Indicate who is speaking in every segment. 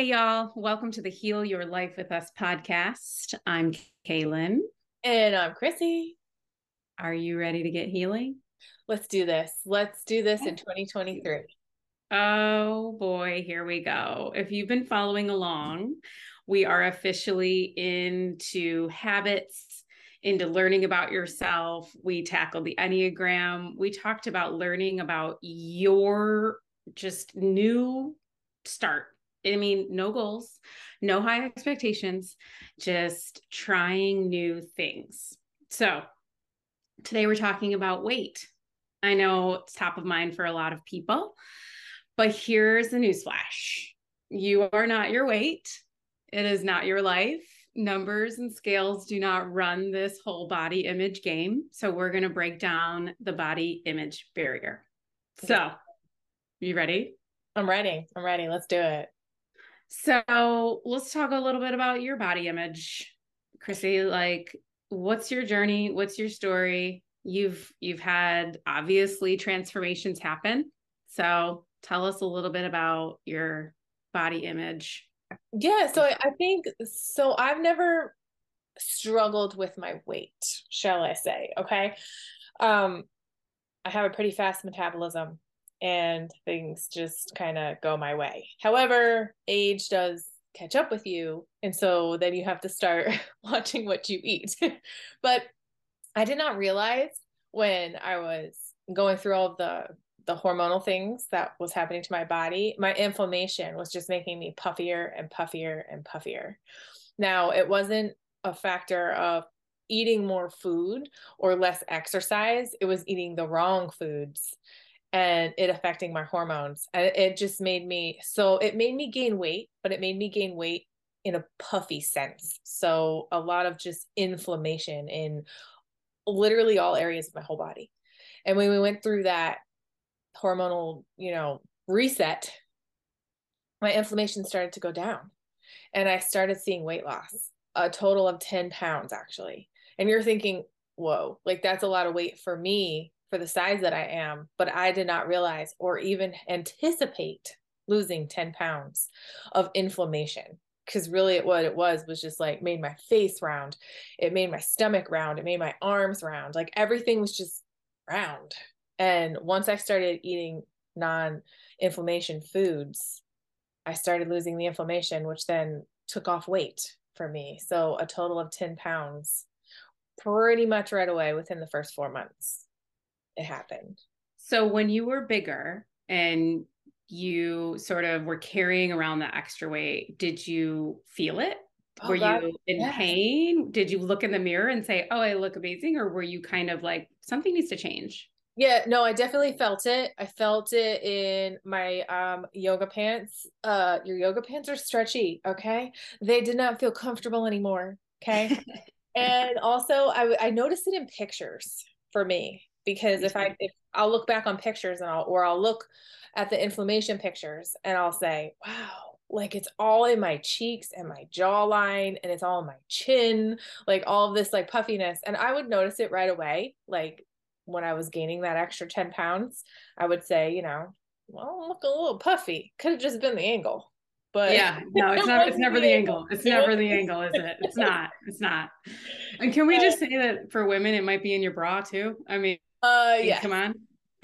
Speaker 1: Hey, y'all. Welcome to the Heal Your Life with Us podcast. I'm Caylin.
Speaker 2: And I'm Chrissy.
Speaker 1: Are you ready to get healing?
Speaker 2: Let's do this. Let's do this in 2023.
Speaker 1: Oh boy, here we go. If you've been following along, we are officially into habits, into learning about yourself. We tackled the Enneagram. We talked about learning about your just new start. I mean, no goals, no high expectations, just trying new things. So, today we're talking about weight. I know it's top of mind for a lot of people, but here's the newsflash you are not your weight, it is not your life. Numbers and scales do not run this whole body image game. So, we're going to break down the body image barrier. So, you ready?
Speaker 2: I'm ready. I'm ready. Let's do it.
Speaker 1: So let's talk a little bit about your body image, Chrissy. Like, what's your journey? What's your story? You've you've had obviously transformations happen. So tell us a little bit about your body image.
Speaker 2: Yeah, so I think so. I've never struggled with my weight, shall I say? Okay, um, I have a pretty fast metabolism and things just kind of go my way. However, age does catch up with you. And so then you have to start watching what you eat. but I did not realize when I was going through all the the hormonal things that was happening to my body, my inflammation was just making me puffier and puffier and puffier. Now, it wasn't a factor of eating more food or less exercise, it was eating the wrong foods and it affecting my hormones. And it just made me so it made me gain weight, but it made me gain weight in a puffy sense. So a lot of just inflammation in literally all areas of my whole body. And when we went through that hormonal, you know, reset, my inflammation started to go down. And I started seeing weight loss, a total of 10 pounds actually. And you're thinking, whoa, like that's a lot of weight for me for the size that I am, but I did not realize or even anticipate losing 10 pounds of inflammation. Because really, what it was was just like made my face round, it made my stomach round, it made my arms round, like everything was just round. And once I started eating non inflammation foods, I started losing the inflammation, which then took off weight for me. So a total of 10 pounds pretty much right away within the first four months it happened.
Speaker 1: So when you were bigger and you sort of were carrying around the extra weight, did you feel it? Oh, were God. you in yes. pain? Did you look in the mirror and say, "Oh, I look amazing," or were you kind of like something needs to change?
Speaker 2: Yeah, no, I definitely felt it. I felt it in my um yoga pants. Uh your yoga pants are stretchy, okay? They did not feel comfortable anymore, okay? and also I I noticed it in pictures for me because if I if I'll look back on pictures and I'll or I'll look at the inflammation pictures and I'll say, wow, like it's all in my cheeks and my jawline and it's all in my chin, like all of this like puffiness. And I would notice it right away. Like when I was gaining that extra 10 pounds, I would say, you know, well, look a little puffy. Could have just been the angle. But
Speaker 1: yeah, no, it's not. It's never the angle. It's never the angle, is it? It's not. It's not. And can we just say that for women, it might be in your bra too? I mean,
Speaker 2: uh, yeah.
Speaker 1: Come on.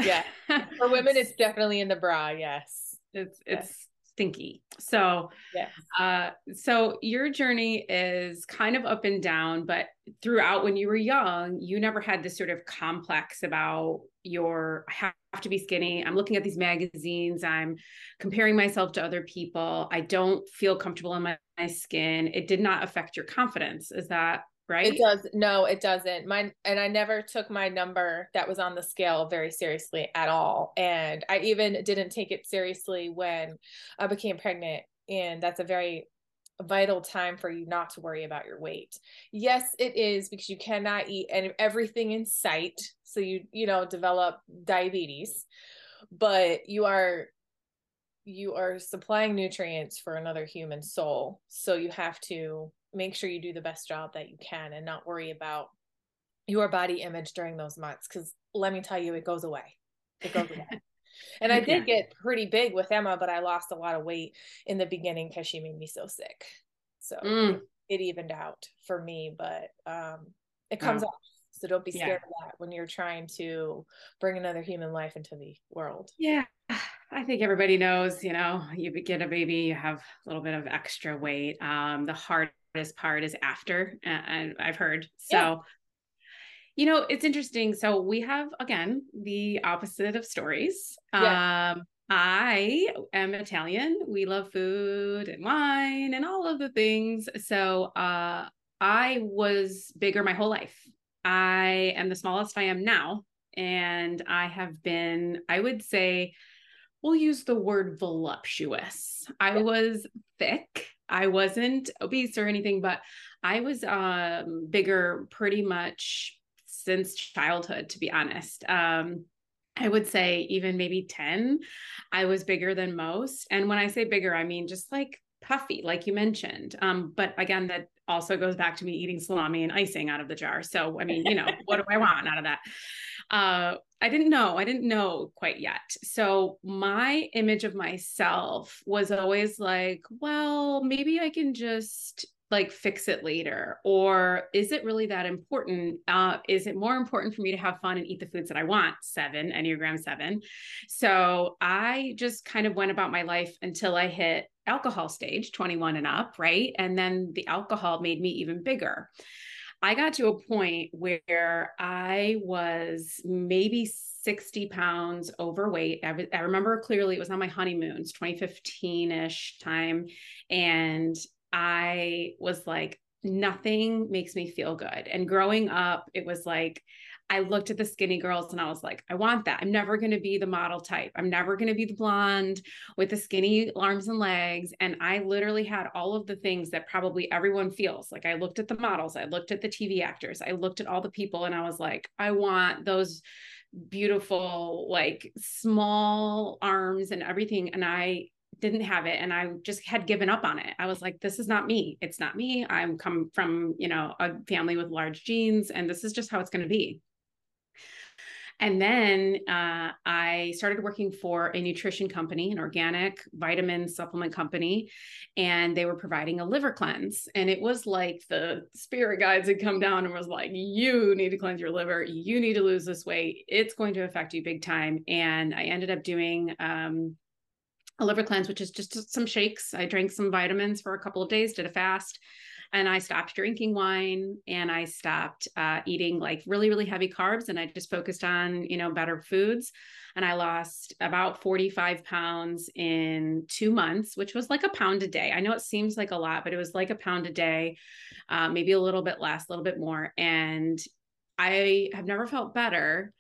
Speaker 2: Yeah. For women, it's definitely in the bra. Yes.
Speaker 1: It's it's yes. stinky. So
Speaker 2: yeah.
Speaker 1: Uh, so your journey is kind of up and down, but throughout when you were young, you never had this sort of complex about your I have to be skinny. I'm looking at these magazines. I'm comparing myself to other people. I don't feel comfortable in my, my skin. It did not affect your confidence. Is that right?
Speaker 2: It does. No, it doesn't. Mine, and I never took my number that was on the scale very seriously at all. And I even didn't take it seriously when I became pregnant. And that's a very vital time for you not to worry about your weight. Yes, it is because you cannot eat and everything in sight. So you, you know, develop diabetes, but you are you are supplying nutrients for another human soul. So you have to make sure you do the best job that you can and not worry about your body image during those months because let me tell you it goes away it goes away And I did get pretty big with Emma, but I lost a lot of weight in the beginning because she made me so sick. So mm. it, evened out for me, but um, it comes oh. off. So don't be scared yeah. of that when you're trying to bring another human life into the world.
Speaker 1: Yeah. I think everybody knows, you know, you get a baby, you have a little bit of extra weight. Um, the hardest part is after, and I've heard. So yeah. You know, it's interesting. So we have again the opposite of stories. Yeah. Um, I am Italian. We love food and wine and all of the things. So uh, I was bigger my whole life. I am the smallest I am now. And I have been, I would say, we'll use the word voluptuous. I was thick. I wasn't obese or anything, but I was um, bigger pretty much since childhood, to be honest. Um, I would say even maybe 10, I was bigger than most. And when I say bigger, I mean just like puffy, like you mentioned. Um, but again, that also goes back to me eating salami and icing out of the jar. So, I mean, you know, what do I want out of that? Uh, I didn't know. I didn't know quite yet. So, my image of myself was always like, well, maybe I can just like fix it later or is it really that important uh, is it more important for me to have fun and eat the foods that i want seven enneagram seven so i just kind of went about my life until i hit alcohol stage 21 and up right and then the alcohol made me even bigger i got to a point where i was maybe 60 pounds overweight. I, I remember clearly it was on my honeymoons, 2015 ish time. And I was like, nothing makes me feel good. And growing up, it was like, I looked at the skinny girls and I was like, I want that. I'm never going to be the model type. I'm never going to be the blonde with the skinny arms and legs. And I literally had all of the things that probably everyone feels. Like I looked at the models, I looked at the TV actors, I looked at all the people, and I was like, I want those beautiful, like small arms and everything. And I didn't have it and I just had given up on it. I was like, this is not me. It's not me. I'm come from, you know, a family with large genes and this is just how it's going to be. And then uh, I started working for a nutrition company, an organic vitamin supplement company, and they were providing a liver cleanse. And it was like the spirit guides had come down and was like, you need to cleanse your liver. You need to lose this weight. It's going to affect you big time. And I ended up doing um, a liver cleanse, which is just some shakes. I drank some vitamins for a couple of days, did a fast, and I stopped drinking wine and I stopped uh, eating like really, really heavy carbs. And I just focused on, you know, better foods. And I lost about 45 pounds in two months, which was like a pound a day. I know it seems like a lot, but it was like a pound a day, uh, maybe a little bit less, a little bit more. And I have never felt better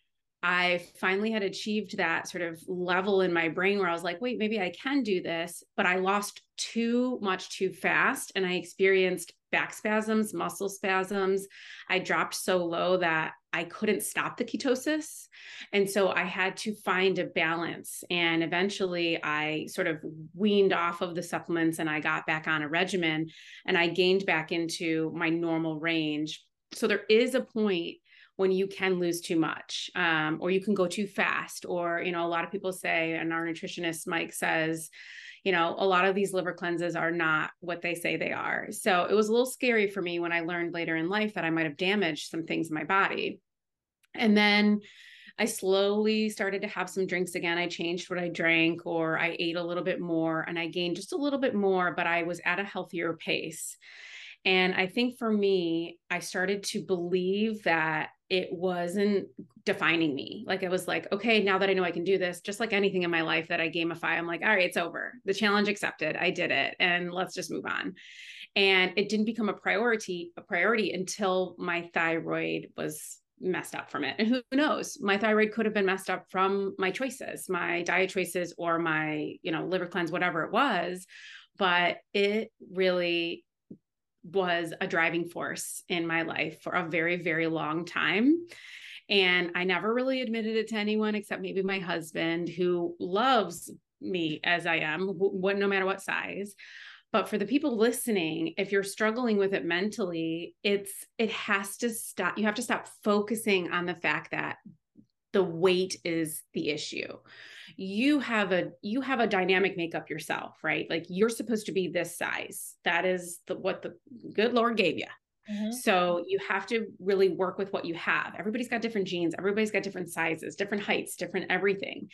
Speaker 1: I finally had achieved that sort of level in my brain where I was like, wait, maybe I can do this. But I lost too much too fast and I experienced back spasms, muscle spasms. I dropped so low that I couldn't stop the ketosis. And so I had to find a balance. And eventually I sort of weaned off of the supplements and I got back on a regimen and I gained back into my normal range. So there is a point when you can lose too much um, or you can go too fast or you know a lot of people say and our nutritionist mike says you know a lot of these liver cleanses are not what they say they are so it was a little scary for me when i learned later in life that i might have damaged some things in my body and then I slowly started to have some drinks again. I changed what I drank or I ate a little bit more and I gained just a little bit more, but I was at a healthier pace. And I think for me, I started to believe that it wasn't defining me. Like I was like, okay, now that I know I can do this, just like anything in my life that I gamify, I'm like, all right, it's over. The challenge accepted. I did it and let's just move on. And it didn't become a priority, a priority until my thyroid was messed up from it. And who knows, my thyroid could have been messed up from my choices, my diet choices or my, you know, liver cleanse, whatever it was. But it really was a driving force in my life for a very, very long time. And I never really admitted it to anyone except maybe my husband, who loves me as I am, what, no matter what size. But for the people listening, if you're struggling with it mentally, it's it has to stop. You have to stop focusing on the fact that the weight is the issue you have a you have a dynamic makeup yourself right like you're supposed to be this size that is the what the good lord gave you Mm-hmm. So you have to really work with what you have. Everybody's got different genes, everybody's got different sizes, different heights, different everything.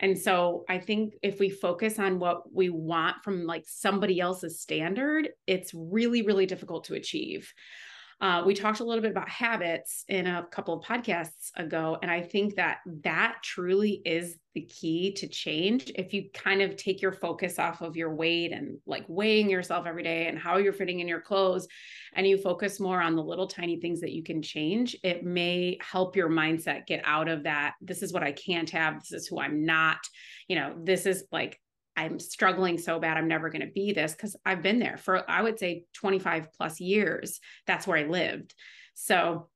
Speaker 1: And so I think if we focus on what we want from like somebody else's standard, it's really, really difficult to achieve. Uh, we talked a little bit about habits in a couple of podcasts ago, and I think that that truly is the key to change. If you kind of take your focus off of your weight and like weighing yourself every day and how you're fitting in your clothes, and you focus more on the little tiny things that you can change, it may help your mindset get out of that. This is what I can't have. This is who I'm not. You know, this is like I'm struggling so bad, I'm never going to be this because I've been there for, I would say, 25 plus years. That's where I lived. So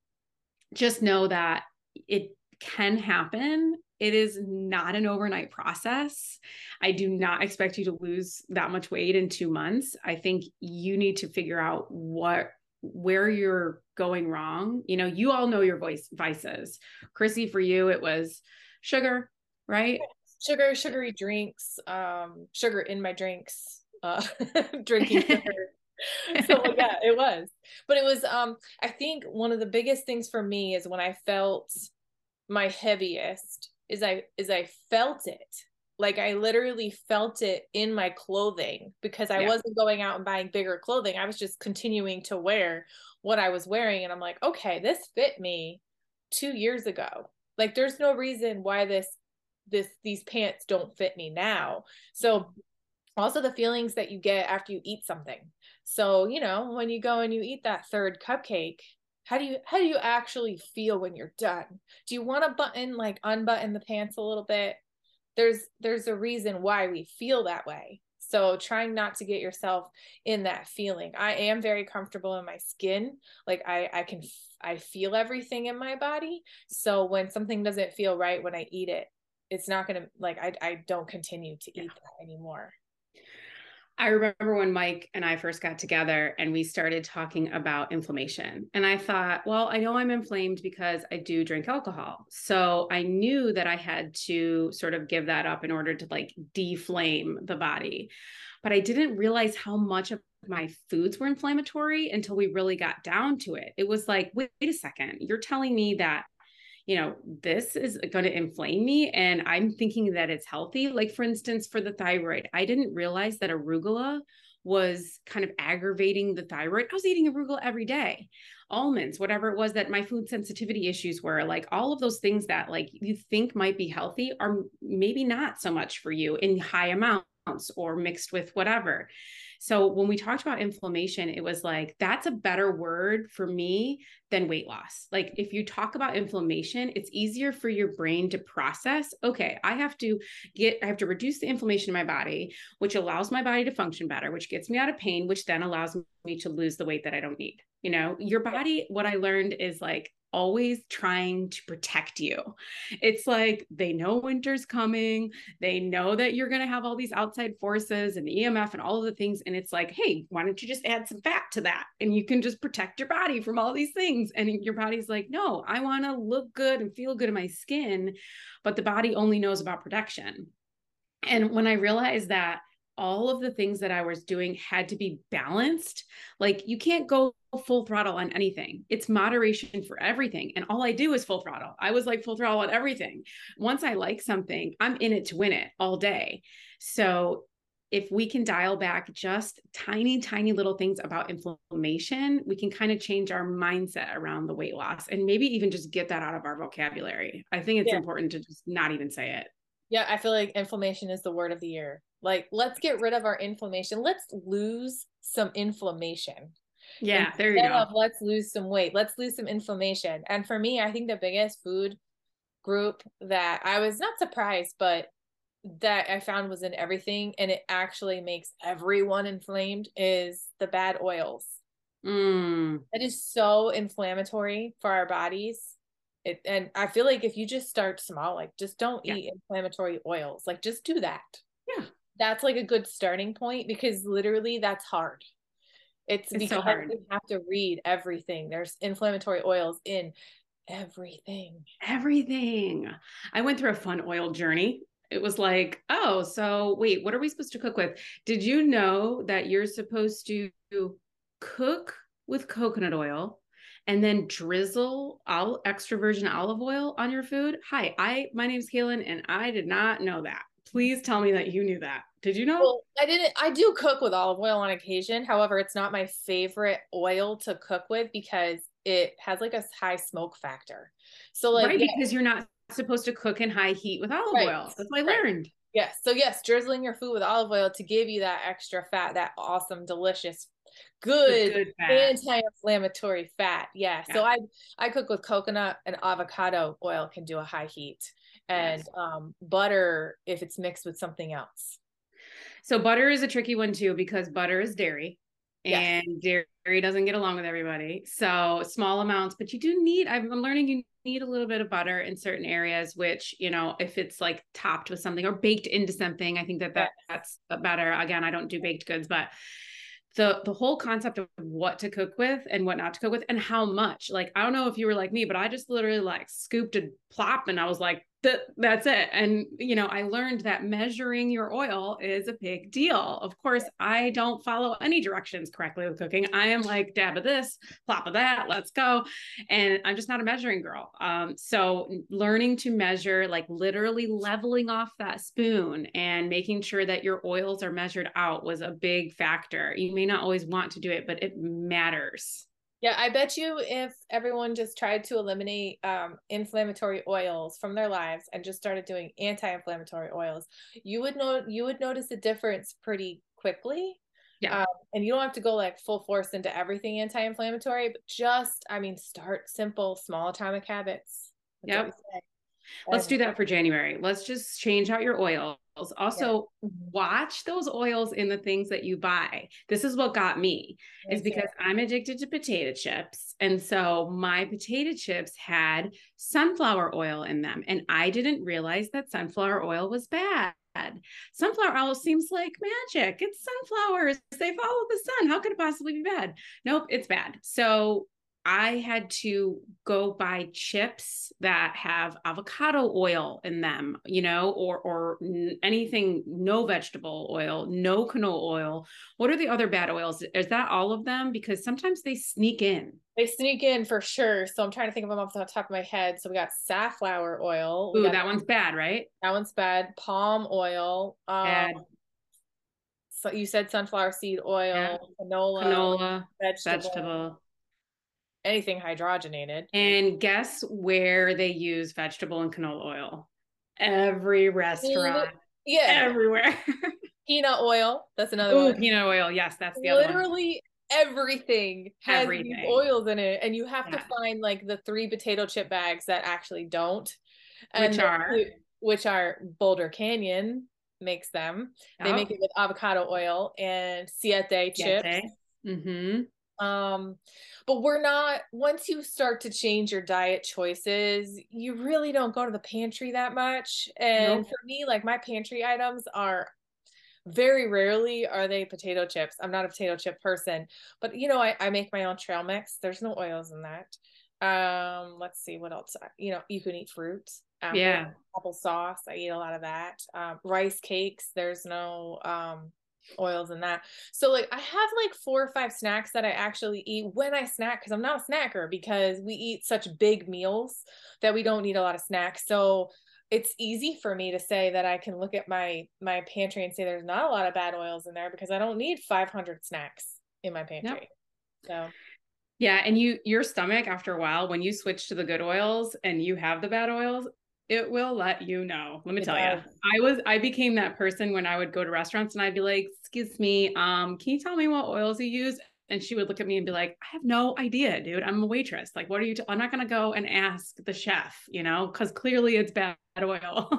Speaker 1: just know that it can happen. It is not an overnight process. I do not expect you to lose that much weight in two months. I think you need to figure out what where you're going wrong. You know, you all know your voice vices. Chrissy, for you, it was sugar, right?
Speaker 2: Sugar, sugary drinks, um, sugar in my drinks, uh, drinking sugar. so yeah, it was. But it was um I think one of the biggest things for me is when I felt my heaviest is I is I felt it. Like I literally felt it in my clothing because I yeah. wasn't going out and buying bigger clothing. I was just continuing to wear what I was wearing and I'm like, "Okay, this fit me 2 years ago." Like there's no reason why this this these pants don't fit me now. So also the feelings that you get after you eat something. So you know when you go and you eat that third cupcake how do you how do you actually feel when you're done? Do you want to button like unbutton the pants a little bit? There's there's a reason why we feel that way. So trying not to get yourself in that feeling. I am very comfortable in my skin. Like i i can i feel everything in my body. So when something doesn't feel right when i eat it it's not going to like I I don't continue to eat yeah. that anymore.
Speaker 1: I remember when Mike and I first got together and we started talking about inflammation. And I thought, well, I know I'm inflamed because I do drink alcohol. So I knew that I had to sort of give that up in order to like deflame the body. But I didn't realize how much of my foods were inflammatory until we really got down to it. It was like, wait, wait a second, you're telling me that you know, this is going to inflame me and I'm thinking that it's healthy. Like, for instance, for the thyroid, I didn't realize that arugula was kind of aggravating the thyroid. I was eating arugula every day, almonds, whatever it was that my food sensitivity issues were. Like all of those things that like you think might be healthy are maybe not so much for you in high amounts or mixed with whatever. So when we talked about inflammation, it was like that's a better word for me than weight loss. Like if you talk about inflammation, it's easier for your brain to process, okay, I have to get I have to reduce the inflammation in my body, which allows my body to function better, which gets me out of pain, which then allows me to lose the weight that I don't need. You know, your body what I learned is like always trying to protect you. It's like they know winter's coming. They know that you're going to have all these outside forces and EMF and all of the things. And it's like, hey, why don't you just add some fat to that? And you can just protect your body from all these things. And your body's like, no, I want to look good and feel good in my skin. But the body only knows about protection. And when I realized that, all of the things that I was doing had to be balanced. Like you can't go full throttle on anything. It's moderation for everything. And all I do is full throttle. I was like full throttle on everything. Once I like something, I'm in it to win it all day. So if we can dial back just tiny, tiny little things about inflammation, we can kind of change our mindset around the weight loss and maybe even just get that out of our vocabulary. I think it's yeah. important to just not even say it.
Speaker 2: Yeah, I feel like inflammation is the word of the year. Like, let's get rid of our inflammation. Let's lose some inflammation.
Speaker 1: Yeah, Instead there you go. Of,
Speaker 2: let's lose some weight. Let's lose some inflammation. And for me, I think the biggest food group that I was not surprised, but that I found was in everything and it actually makes everyone inflamed is the bad oils.
Speaker 1: Mm.
Speaker 2: It is so inflammatory for our bodies. It, and I feel like if you just start small, like just don't yeah. eat inflammatory oils, like just do that. That's like a good starting point because literally that's hard. It's, it's because so hard. you have to read everything. There's inflammatory oils in everything.
Speaker 1: Everything. I went through a fun oil journey. It was like, oh, so wait, what are we supposed to cook with? Did you know that you're supposed to cook with coconut oil and then drizzle all extra virgin olive oil on your food? Hi, I my name's Caylin and I did not know that. Please tell me that you knew that. Did you know? Well,
Speaker 2: I didn't. I do cook with olive oil on occasion. However, it's not my favorite oil to cook with because it has like a high smoke factor. So like
Speaker 1: right, yeah. because you're not supposed to cook in high heat with olive right. oil. That's what I right. learned.
Speaker 2: Yes. So yes, drizzling your food with olive oil to give you that extra fat, that awesome, delicious, good, good anti-inflammatory fat. Yeah. yeah. So I I cook with coconut and avocado oil can do a high heat, and um, butter if it's mixed with something else.
Speaker 1: So butter is a tricky one too because butter is dairy and dairy doesn't get along with everybody. So small amounts, but you do need, I'm learning you need a little bit of butter in certain areas, which, you know, if it's like topped with something or baked into something, I think that, that that's better. Again, I don't do baked goods, but the the whole concept of what to cook with and what not to cook with and how much like i don't know if you were like me but i just literally like scooped a plop and i was like that that's it and you know i learned that measuring your oil is a big deal. Of course i don't follow any directions correctly with cooking. I am like dab of this plop of that let's go and i'm just not a measuring girl. Um, so learning to measure like literally leveling off that spoon and making sure that your oils are measured out was a big factor. You may not always want to do it but it matters
Speaker 2: yeah, I bet you if everyone just tried to eliminate um, inflammatory oils from their lives and just started doing anti-inflammatory oils, you would know you would notice a difference pretty quickly. Yeah. Um, and you don't have to go like full force into everything anti-inflammatory, but just I mean, start simple, small atomic habits.
Speaker 1: Yeah. Let's do that for January. Let's just change out your oils. Also, yeah. watch those oils in the things that you buy. This is what got me, is because I'm addicted to potato chips. And so my potato chips had sunflower oil in them. And I didn't realize that sunflower oil was bad. Sunflower oil seems like magic. It's sunflowers. They follow the sun. How could it possibly be bad? Nope, it's bad. So I had to go buy chips that have avocado oil in them, you know, or or anything no vegetable oil, no canola oil. What are the other bad oils? Is that all of them? Because sometimes they sneak in.
Speaker 2: They sneak in for sure. So I'm trying to think of them off the top of my head. So we got safflower oil.
Speaker 1: Ooh, that one's bad, right?
Speaker 2: That one's bad. Palm oil. Um, bad. So you said sunflower seed oil, yeah. canola,
Speaker 1: canola, vegetable. vegetable
Speaker 2: anything hydrogenated.
Speaker 1: And guess where they use vegetable and canola oil? Every restaurant. Yeah. Everywhere.
Speaker 2: peanut oil. That's another
Speaker 1: Ooh, one. peanut oil. Yes, that's the other.
Speaker 2: Literally everything has everything. oils in it. And you have yeah. to find like the three potato chip bags that actually don't.
Speaker 1: And which are
Speaker 2: which are Boulder Canyon makes them. Oh. They make it with avocado oil and Siete chips.
Speaker 1: Mm-hmm.
Speaker 2: Um, but we're not, once you start to change your diet choices, you really don't go to the pantry that much. And nope. for me, like my pantry items are very rarely are they potato chips. I'm not a potato chip person, but you know, I, I make my own trail mix. There's no oils in that. Um, let's see what else. You know, you can eat fruit.
Speaker 1: Um, yeah.
Speaker 2: Apple sauce. I eat a lot of that. Um, rice cakes. There's no um oils and that. So like I have like four or five snacks that I actually eat when I snack because I'm not a snacker because we eat such big meals that we don't need a lot of snacks. So it's easy for me to say that I can look at my my pantry and say there's not a lot of bad oils in there because I don't need 500 snacks in my pantry. So
Speaker 1: yeah, and you your stomach after a while when you switch to the good oils and you have the bad oils, it will let you know. Let me it tell does. you. I was I became that person when I would go to restaurants and I'd be like, "Excuse me, um, can you tell me what oils you use?" And she would look at me and be like, "I have no idea, dude. I'm a waitress. Like, what are you? i am not gonna go and ask the chef, you know, because clearly it's bad oil."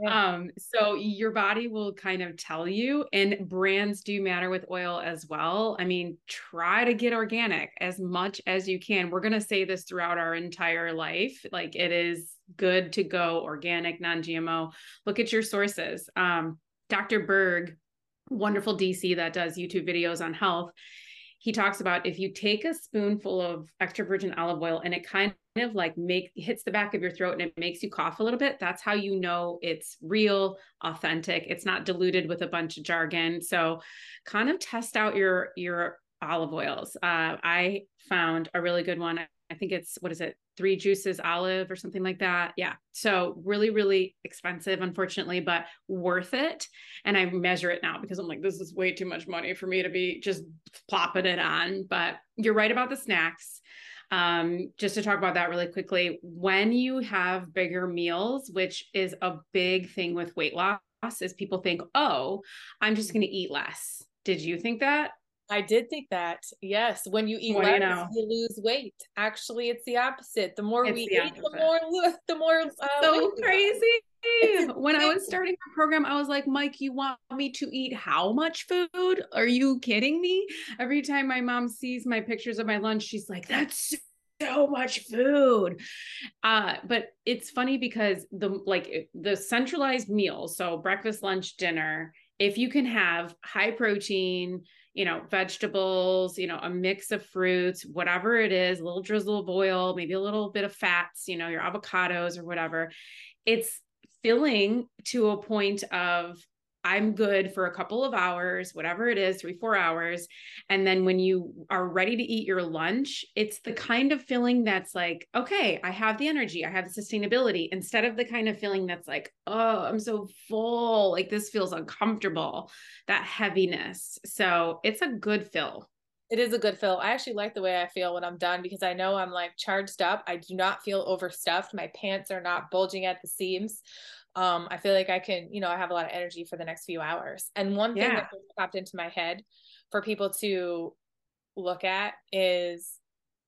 Speaker 1: Yeah. um, so your body will kind of tell you, and brands do matter with oil as well. I mean, try to get organic as much as you can. We're gonna say this throughout our entire life. Like, it is good to go, organic, non GMO. Look at your sources. Um, Dr. Berg, wonderful DC that does YouTube videos on health. he talks about if you take a spoonful of extra virgin olive oil and it kind of like make hits the back of your throat and it makes you cough a little bit, that's how you know it's real, authentic. It's not diluted with a bunch of jargon. So kind of test out your your olive oils. Uh, I found a really good one. I think it's what is it? Three juices olive or something like that. Yeah. So really, really expensive, unfortunately, but worth it. And I measure it now because I'm like, this is way too much money for me to be just plopping it on. But you're right about the snacks. Um, just to talk about that really quickly, when you have bigger meals, which is a big thing with weight loss, is people think, oh, I'm just going to eat less. Did you think that?
Speaker 2: I did think that. Yes, when you eat less, you, know? you, lose weight. Actually, it's the opposite. The more it's we the eat, opposite. the more the more uh,
Speaker 1: so crazy. when I was starting my program, I was like, Mike, you want me to eat how much food? Are you kidding me? Every time my mom sees my pictures of my lunch, she's like, that's so much food. Uh, but it's funny because the like the centralized meal, so breakfast, lunch, dinner, if you can have high protein, you know, vegetables, you know, a mix of fruits, whatever it is, a little drizzle of oil, maybe a little bit of fats, you know, your avocados or whatever. It's filling to a point of I'm good for a couple of hours, whatever it is, three, four hours. And then when you are ready to eat your lunch, it's the kind of feeling that's like, okay, I have the energy, I have the sustainability, instead of the kind of feeling that's like, oh, I'm so full, like this feels uncomfortable, that heaviness. So it's a good fill.
Speaker 2: It is a good fill. I actually like the way I feel when I'm done because I know I'm like charged up. I do not feel overstuffed. My pants are not bulging at the seams um, I feel like I can, you know, I have a lot of energy for the next few hours. And one thing yeah. that popped into my head for people to look at is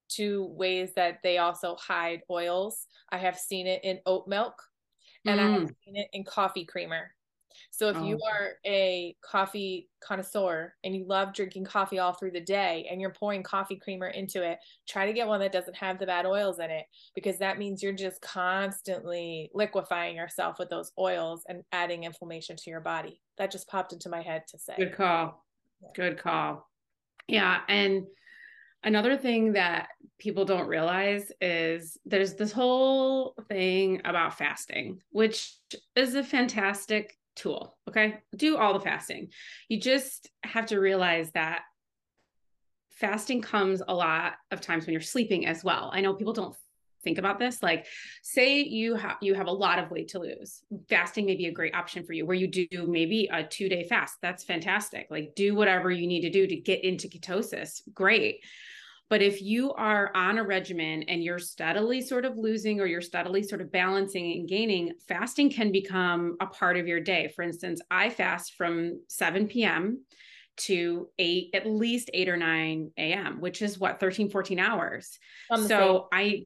Speaker 2: two ways that they also hide oils. I have seen it in oat milk and mm. I have mm. seen it in coffee creamer. So if oh. you are a coffee connoisseur and you love drinking coffee all through the day and you're pouring coffee creamer into it, try to get one that doesn't have the bad oils in it because that means you're just constantly liquefying yourself with those oils and adding inflammation to your body. That just popped into my head to say.
Speaker 1: Good call. Yeah. Good call. Yeah, and another thing that people don't realize is there's this whole thing about fasting, which is a fantastic tool. Okay. Do all the fasting. You just have to realize that fasting comes a lot of times when you're sleeping as well. I know people don't think about this like say you have you have a lot of weight to lose fasting may be a great option for you where you do maybe a 2 day fast that's fantastic like do whatever you need to do to get into ketosis great but if you are on a regimen and you're steadily sort of losing or you're steadily sort of balancing and gaining, fasting can become a part of your day. For instance, I fast from 7 p.m. to 8 at least 8 or 9 a.m., which is what 13 14 hours. So I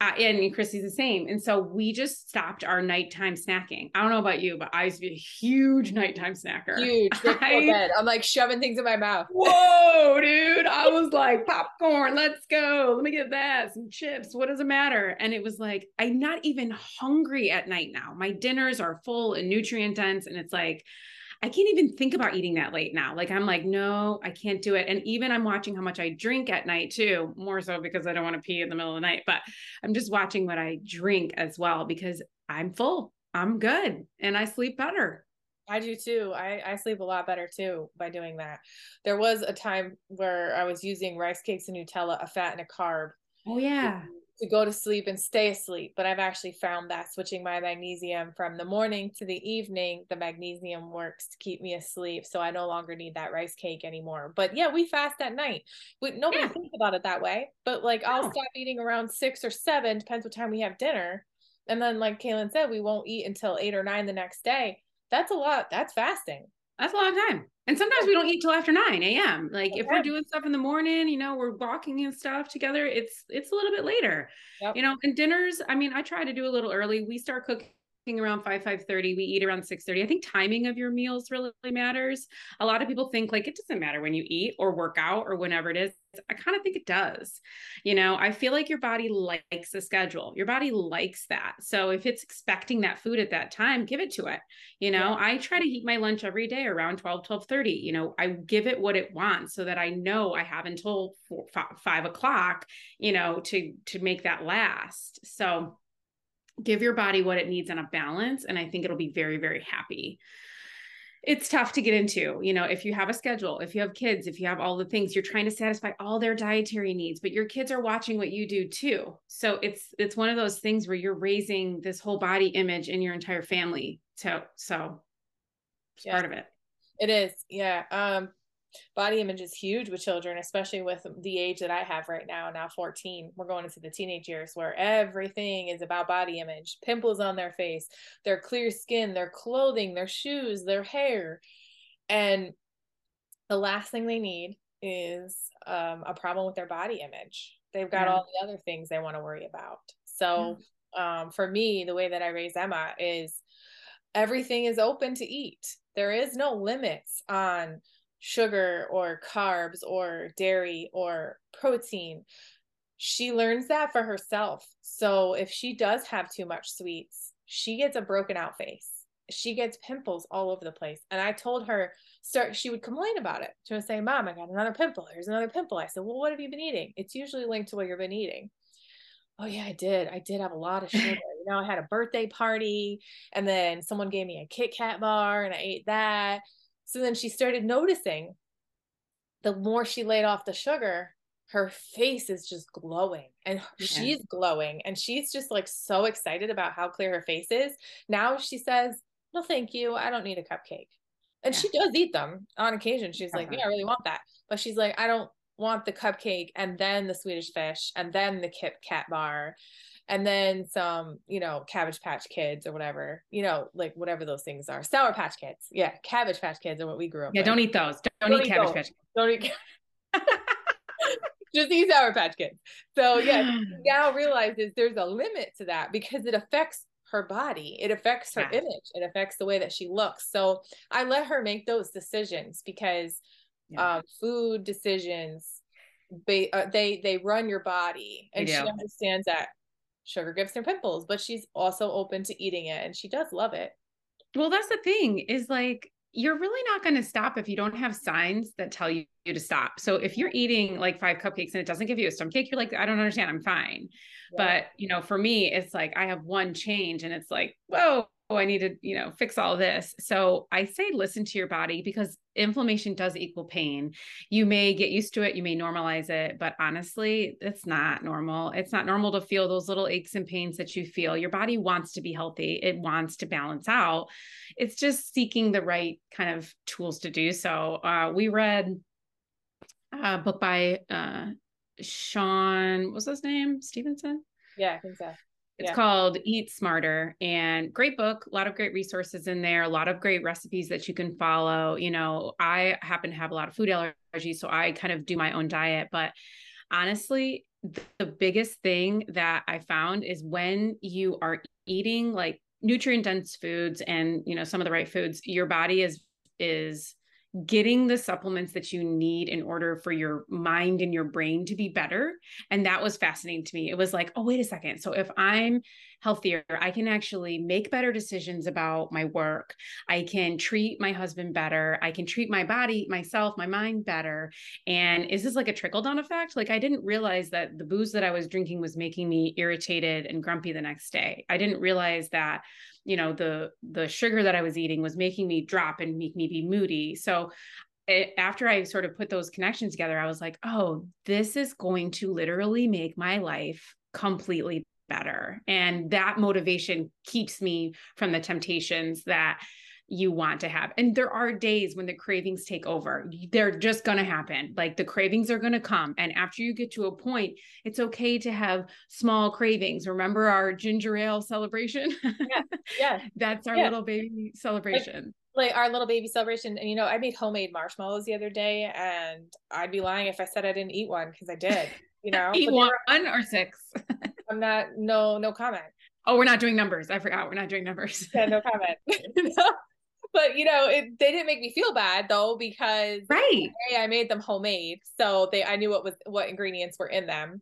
Speaker 1: uh, and Chrissy's the same. And so we just stopped our nighttime snacking. I don't know about you, but I used to be a huge nighttime snacker.
Speaker 2: Huge. I, I'm like shoving things in my mouth.
Speaker 1: Whoa, dude. I was like, popcorn, let's go. Let me get that. Some chips. What does it matter? And it was like, I'm not even hungry at night now. My dinners are full and nutrient dense. And it's like, I can't even think about eating that late now. Like I'm like, no, I can't do it. And even I'm watching how much I drink at night too, more so because I don't want to pee in the middle of the night, but I'm just watching what I drink as well because I'm full. I'm good and I sleep better.
Speaker 2: I do too. I, I sleep a lot better too by doing that. There was a time where I was using rice cakes and Nutella, a fat and a carb.
Speaker 1: Oh yeah
Speaker 2: to go to sleep and stay asleep. But I've actually found that switching my magnesium from the morning to the evening, the magnesium works to keep me asleep. So I no longer need that rice cake anymore. But yeah, we fast at night. We, nobody yeah. thinks about it that way. But like I'll stop eating around six or seven, depends what time we have dinner. And then, like Caylin said, we won't eat until eight or nine the next day. That's a lot. That's fasting.
Speaker 1: That's a long time. And sometimes we don't eat till after 9 a.m. Like okay. if we're doing stuff in the morning, you know, we're walking and stuff together, it's it's a little bit later. Yep. You know, and dinners, I mean, I try to do a little early. We start cooking around 5 5 30 we eat around 6 30 i think timing of your meals really matters. A lot of people think like it doesn't matter when you eat or work out or whenever it is. I kind of think it does. You know i feel like your body likes a schedule. Your body likes that. So if it's expecting that food at that time give it to it. You know yeah. i try to eat my lunch every day around 12 12 30 you know i give it what it wants so that i know i have until four, five, 5 o'clock you know to to make that last. So give your body what it needs on a balance and i think it'll be very very happy. It's tough to get into you know if you have a schedule if you have kids if you have all the things you're trying to satisfy all their dietary needs but your kids are watching what you do too. So it's it's one of those things where you're raising this whole body image in your entire family so so it's yeah. part of it.
Speaker 2: It is. Yeah. Um body image is huge with children, especially with the age that I have right now, now 14. We're going into the teenage years where everything is about body image, pimples on their face, their clear skin, their clothing, their shoes, their hair. And the last thing they need is um, a problem with their body image. They've got yeah. all the other things they want to worry about. So, yeah. um, for me, the way that I raise Emma is everything is open to eat. There is no limits on sugar or carbs or dairy or protein. She learns that for herself. So if she does have too much sweets, she gets a broken out face. She gets pimples all over the place. And I told her, start, she would complain about it. She would say, Mom, I got another pimple. Here's another pimple. I said, Well, what have you been eating? It's usually linked to what you've been eating. Oh, yeah, I did. I did have a lot of sugar. you know, I had a birthday party and then someone gave me a Kit Kat bar and I ate that. So then she started noticing the more she laid off the sugar, her face is just glowing and yeah. she's glowing and she's just like so excited about how clear her face is. Now she says, No, thank you. I don't need a cupcake. And yeah. she does eat them on occasion. She's uh-huh. like, Yeah, I really want that. But she's like, I don't want the cupcake and then the Swedish fish and then the Kit Kat bar and then some, you know, Cabbage Patch Kids or whatever, you know, like whatever those things are. Sour Patch Kids. Yeah, Cabbage Patch Kids are what we grew up
Speaker 1: Yeah,
Speaker 2: with.
Speaker 1: don't eat those. Don't, don't eat, eat, Cabbage those. Patch Kids.
Speaker 2: Don't eat. Just eat Sour Patch Kids. So yeah, now realizes there's a limit to that because it affects her body. It affects her yeah. image. It affects the way that she looks. So I let her make those decisions because yeah. um, food decisions they uh, they they run your body and she understands that sugar gives her pimples, but she's also open to eating it and she does love it.
Speaker 1: Well, that's the thing is like you're really not going to stop if you don't have signs that tell you to stop. So if you're eating like five cupcakes and it doesn't give you a stomach ache, you're like, I don't understand. I'm fine. Yeah. But you know, for me, it's like I have one change and it's like, whoa, I need to, you know, fix all this. So I say listen to your body because inflammation does equal pain. You may get used to it, you may normalize it, but honestly, it's not normal. It's not normal to feel those little aches and pains that you feel. Your body wants to be healthy, it wants to balance out. It's just seeking the right kind of tools to do so. Uh, we read a book by uh, Shawn, what's his name? Stevenson?
Speaker 2: Yeah, I think so.
Speaker 1: It's yeah. called Eat Smarter and great book, a lot of great resources in there, a lot of great recipes that you can follow. You know, I happen to have a lot of food allergies, so I kind of do my own diet. But honestly, the biggest thing that I found is when you are eating like nutrient dense foods and, you know, some of the right foods, your body is is getting the supplements that you need in order for your mind and your brain to be better. And that was fascinating to me. It was like, oh, wait a second. So if I'm healthier, I can actually make better decisions about my work. I can treat my husband better. I can treat my body, myself, my mind better. And is this like a trickle down effect? Like, I didn't realize that the booze that I was drinking was making me irritated and grumpy the next day. I didn't realize that you know the the sugar that i was eating was making me drop and make me be moody. So it, after i sort of put those connections together i was like oh this is going to literally make my life completely better. And that motivation keeps me from the temptations that you want to have. And there are days when the cravings take over. They're just going to happen. Like the cravings are going to come. And after you get to a point, it's okay to have small cravings. Remember our ginger ale celebration?
Speaker 2: Yeah. Yeah.
Speaker 1: That's our yeah. little baby celebration.
Speaker 2: Like, like our little baby celebration. And, you know, I made homemade marshmallows the other day and I'd be lying if I said I didn't eat one because I did, you know,
Speaker 1: eat one or six.
Speaker 2: I'm not, no, no comment.
Speaker 1: Oh, we're not doing numbers. I forgot we're not doing numbers.
Speaker 2: yeah, no comment. But you know, it, they didn't make me feel bad though because
Speaker 1: right,
Speaker 2: I made them homemade, so they I knew what was what ingredients were in them,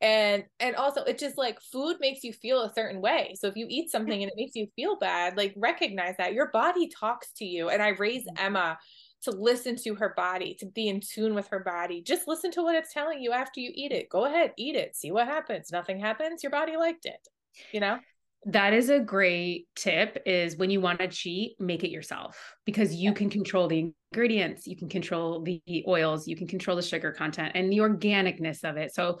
Speaker 2: and and also it just like food makes you feel a certain way. So if you eat something and it makes you feel bad, like recognize that your body talks to you. And I raised mm-hmm. Emma to listen to her body, to be in tune with her body. Just listen to what it's telling you after you eat it. Go ahead, eat it, see what happens. Nothing happens, your body liked it. You know?
Speaker 1: That is a great tip is when you want to cheat make it yourself because you can control the ingredients you can control the oils you can control the sugar content and the organicness of it. So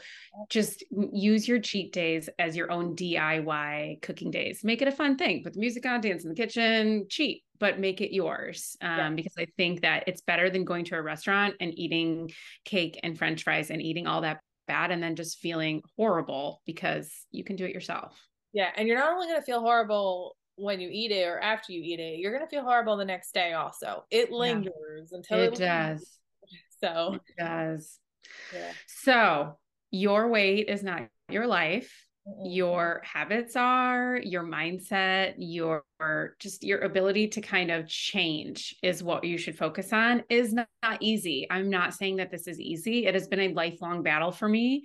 Speaker 1: just use your cheat days as your own diy cooking days. Make it a fun thing put the music on dance in the kitchen cheat but make it yours um, yeah. because i think that it's better than going to a restaurant and eating cake and french fries and eating all that bad and then just feeling horrible because you can do it yourself
Speaker 2: yeah, and you're not only going to feel horrible when you eat it or after you eat it, you're going to feel horrible the next day also. It lingers yeah. until
Speaker 1: it, it does.
Speaker 2: So,
Speaker 1: it does. Yeah. So, your weight is not your life. Mm-hmm. Your habits are, your mindset, your just your ability to kind of change is what you should focus on is not, not easy. I'm not saying that this is easy. It has been a lifelong battle for me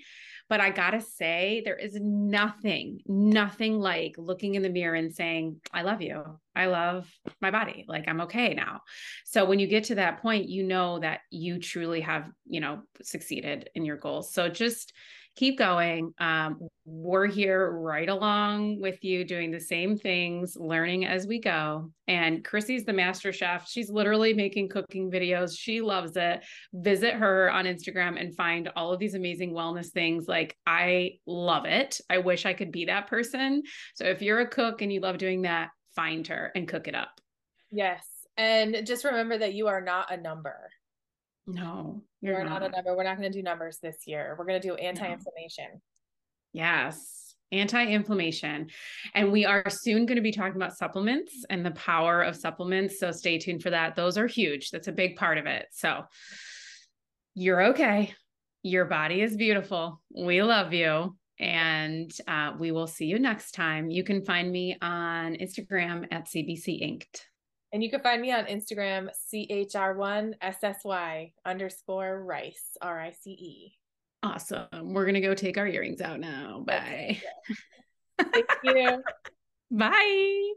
Speaker 1: but I gotta say, there is nothing, nothing like looking in the mirror and saying, I love you. I love my body. Like I'm okay now. So when you get to that point, you know that you truly have, you know, succeeded in your goals. So just keep going. Um, we're here right along with you, doing the same things, learning as we go. And Chrissy's the master chef. She's literally making cooking videos. She loves it. Visit her on Instagram and find all of these amazing wellness things. Like, I love it. I wish I could be that person. So, if you're a cook and you love doing that, find her and cook it up.
Speaker 2: Yes. And just remember that you are not a number.
Speaker 1: No,
Speaker 2: you're not. not. a number. We're not going to do numbers this year. We're going to do anti-inflammation. No.
Speaker 1: Yes, anti-inflammation. And we are soon going to be talking about supplements and the power of supplements. So stay tuned for that. Those are huge. That's a big part of it. So you're okay. Your body is beautiful. We love you. And uh, we will see you next time. You can find me on Instagram at CBC Inked.
Speaker 2: And you can find me on Instagram, CHR1SSY underscore rice, R I C E.
Speaker 1: Awesome. We're going to go take our earrings out now. Bye.
Speaker 2: Thank you.
Speaker 1: Bye.